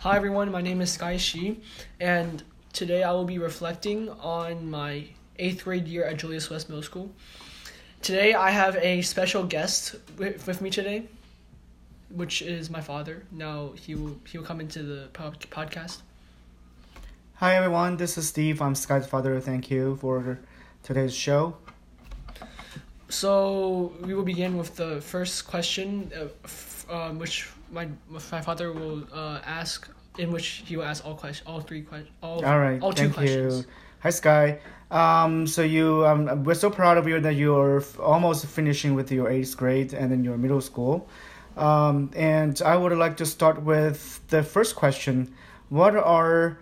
Hi everyone, my name is Sky Shi, and today I will be reflecting on my eighth grade year at Julius West Middle School. Today I have a special guest with, with me today, which is my father. Now he will he will come into the pod- podcast. Hi everyone, this is Steve. I'm Sky's father. Thank you for today's show. So we will begin with the first question, uh, f- um, which my my father will uh, ask, in which he will ask all questions, all three questions, all All right, all two thank questions. you. Hi Sky. Um, so you, um, we're so proud of you that you're f- almost finishing with your eighth grade and then your middle school. Um, and I would like to start with the first question. What are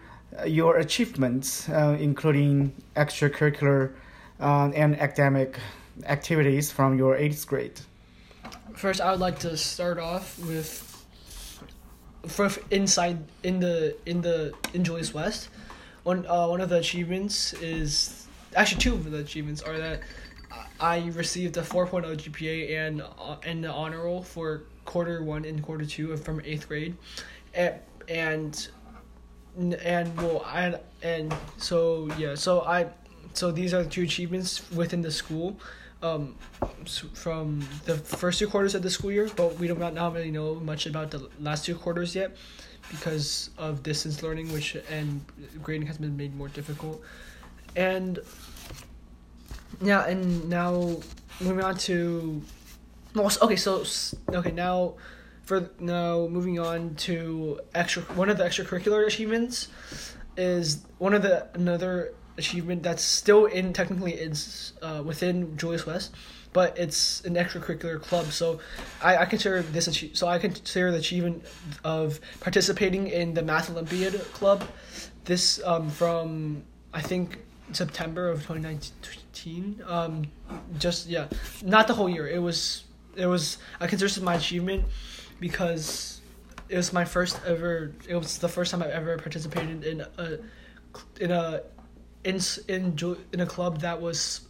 your achievements, uh, including extracurricular uh, and academic activities from your eighth grade? First, I would like to start off with for inside in the in the in Julius West. One uh, one of the achievements is actually two of the achievements are that I received a 4.0 GPA and uh, and the honor roll for quarter one and quarter two from eighth grade, and and and well I and so yeah so I so these are the two achievements within the school um from the first two quarters of the school year but we do not not really know much about the last two quarters yet because of distance learning which and grading has been made more difficult. And yeah and now moving on to well, okay so okay now for now moving on to extra one of the extracurricular achievements is one of the another achievement that's still in technically is uh, within Julius West, but it's an extracurricular club. So I, I consider this achie- so I consider the achievement of participating in the Math Olympiad club. This um, from I think September of twenty nineteen. Um, just yeah, not the whole year. It was it was I consider this my achievement because it was my first ever. It was the first time I've ever participated in a in a in in in a club that was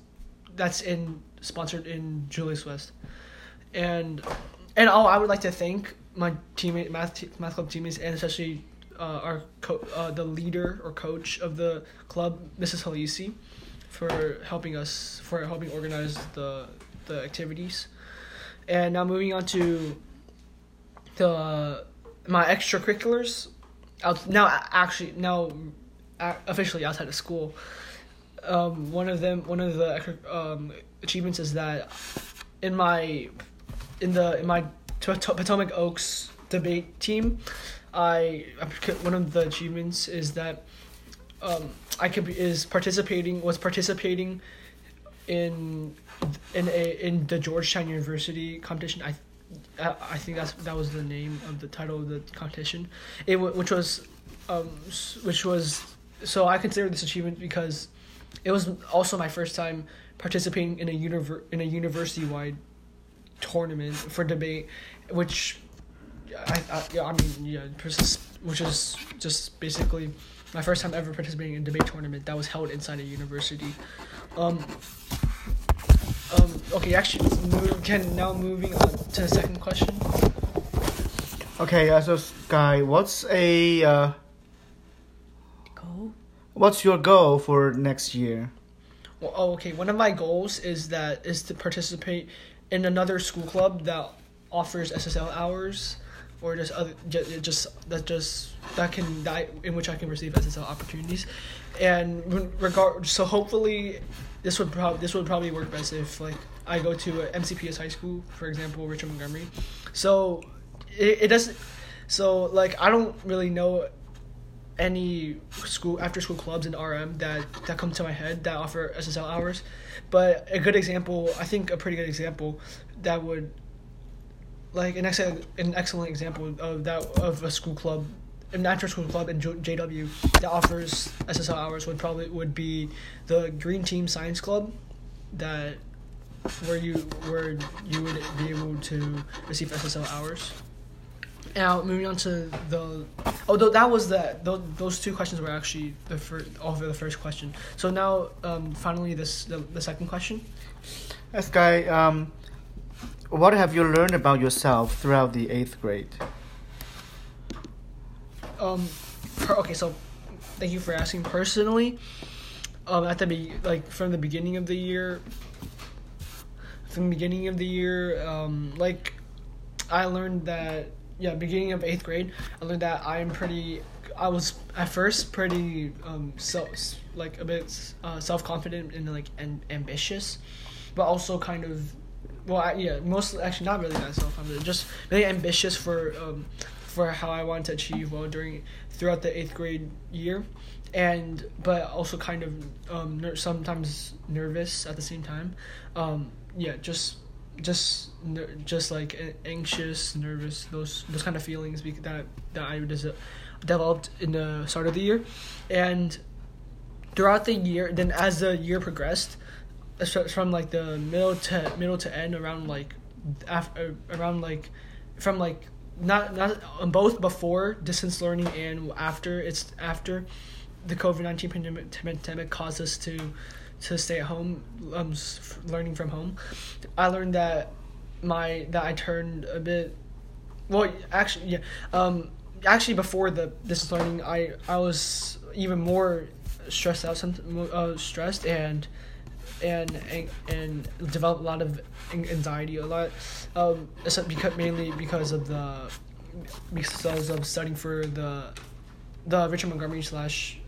that's in sponsored in Julius West, and and oh, I would like to thank my teammate math math club teammates and especially uh, our co- uh, the leader or coach of the club, Mrs. Halisi, for helping us for helping organize the the activities, and now moving on to the my extracurriculars out now actually now officially outside of school um one of them one of the um achievements is that in my in the in my Potomac Oaks debate team I one of the achievements is that um I could be is participating was participating in in a in the Georgetown University competition I I think that's that was the name of the title of the competition. It which was, um, which was so I consider this achievement because it was also my first time participating in a univer- in a university wide tournament for debate, which I, I yeah I mean yeah which is just basically my first time ever participating in a debate tournament that was held inside a university. Um, um, okay, actually, move, can now moving on to the second question. Okay, uh, so Sky, what's a uh. What's your goal for next year? Well, oh, okay. One of my goals is that is to participate in another school club that offers SSL hours, or just other just, that just that can that in which I can receive SSL opportunities, and regard so hopefully this would probably this would probably work best if like I go to a MCPS high school, for example, Richard Montgomery. So it, it doesn't. So like I don't really know any school after school clubs in RM that that come to my head that offer SSL hours, but a good example, I think a pretty good example that would like an excellent an excellent example of that of a school club an after school club in JW that offers SSL hours would probably would be the Green Team Science Club that where you where you would be able to receive SSL hours. Now moving on to the although that was the those, those two questions were actually the first over the first question. So now um finally this the, the second question. Uh, Sky, um, what have you learned about yourself throughout the eighth grade? um, per, okay, so thank you for asking. Personally, um, at the be like from the beginning of the year, from the beginning of the year, um, like I learned that yeah, beginning of eighth grade, I learned that I'm pretty. I was at first pretty um so like a bit uh, self confident and like and ambitious, but also kind of well I, yeah mostly actually not really that self confident just really ambitious for um for how I wanted to achieve well during throughout the eighth grade year, and but also kind of um ner- sometimes nervous at the same time, um yeah just just ner- just like anxious nervous those those kind of feelings that that I des- developed in the start of the year, and throughout the year then as the year progressed uh, from like the middle to middle to end around like after around like from like not not um, both before distance learning and after it's after the COVID nineteen pandemic caused us to to stay at home, um, learning from home. I learned that my that I turned a bit. Well, actually, yeah. Um, actually, before the distance learning, I I was even more stressed out, some uh, stressed and and and, and developed a lot of anxiety a lot um because mainly because of the because of studying for the the Richard Montgomery slash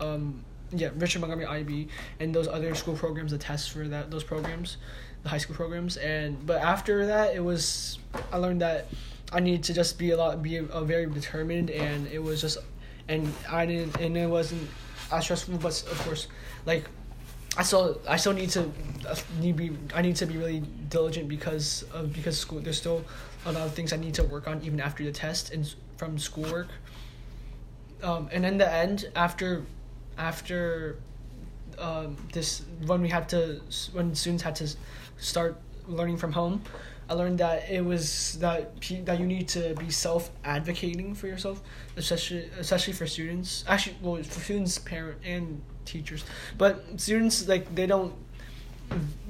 um yeah Richard Montgomery IB and those other school programs the tests for that those programs the high school programs and but after that it was I learned that I needed to just be a lot be a, a very determined and it was just and I didn't and it wasn't as stressful but of course like I still I still need to uh, need be I need to be really diligent because of because school there's still a lot of things I need to work on even after the test and from schoolwork. Um, and in the end, after after um, this when we had to when students had to start learning from home, I learned that it was that that you need to be self advocating for yourself, especially especially for students. Actually, well, for students, parent and teachers, but students like they don't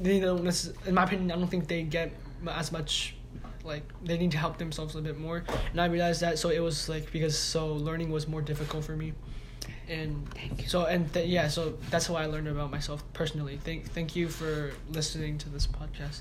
they don't in my opinion I don't think they get as much like they need to help themselves a bit more. And I realized that so it was like because so learning was more difficult for me and Thank you. so and th- yeah so that's how I learned about myself personally thank thank you for listening to this podcast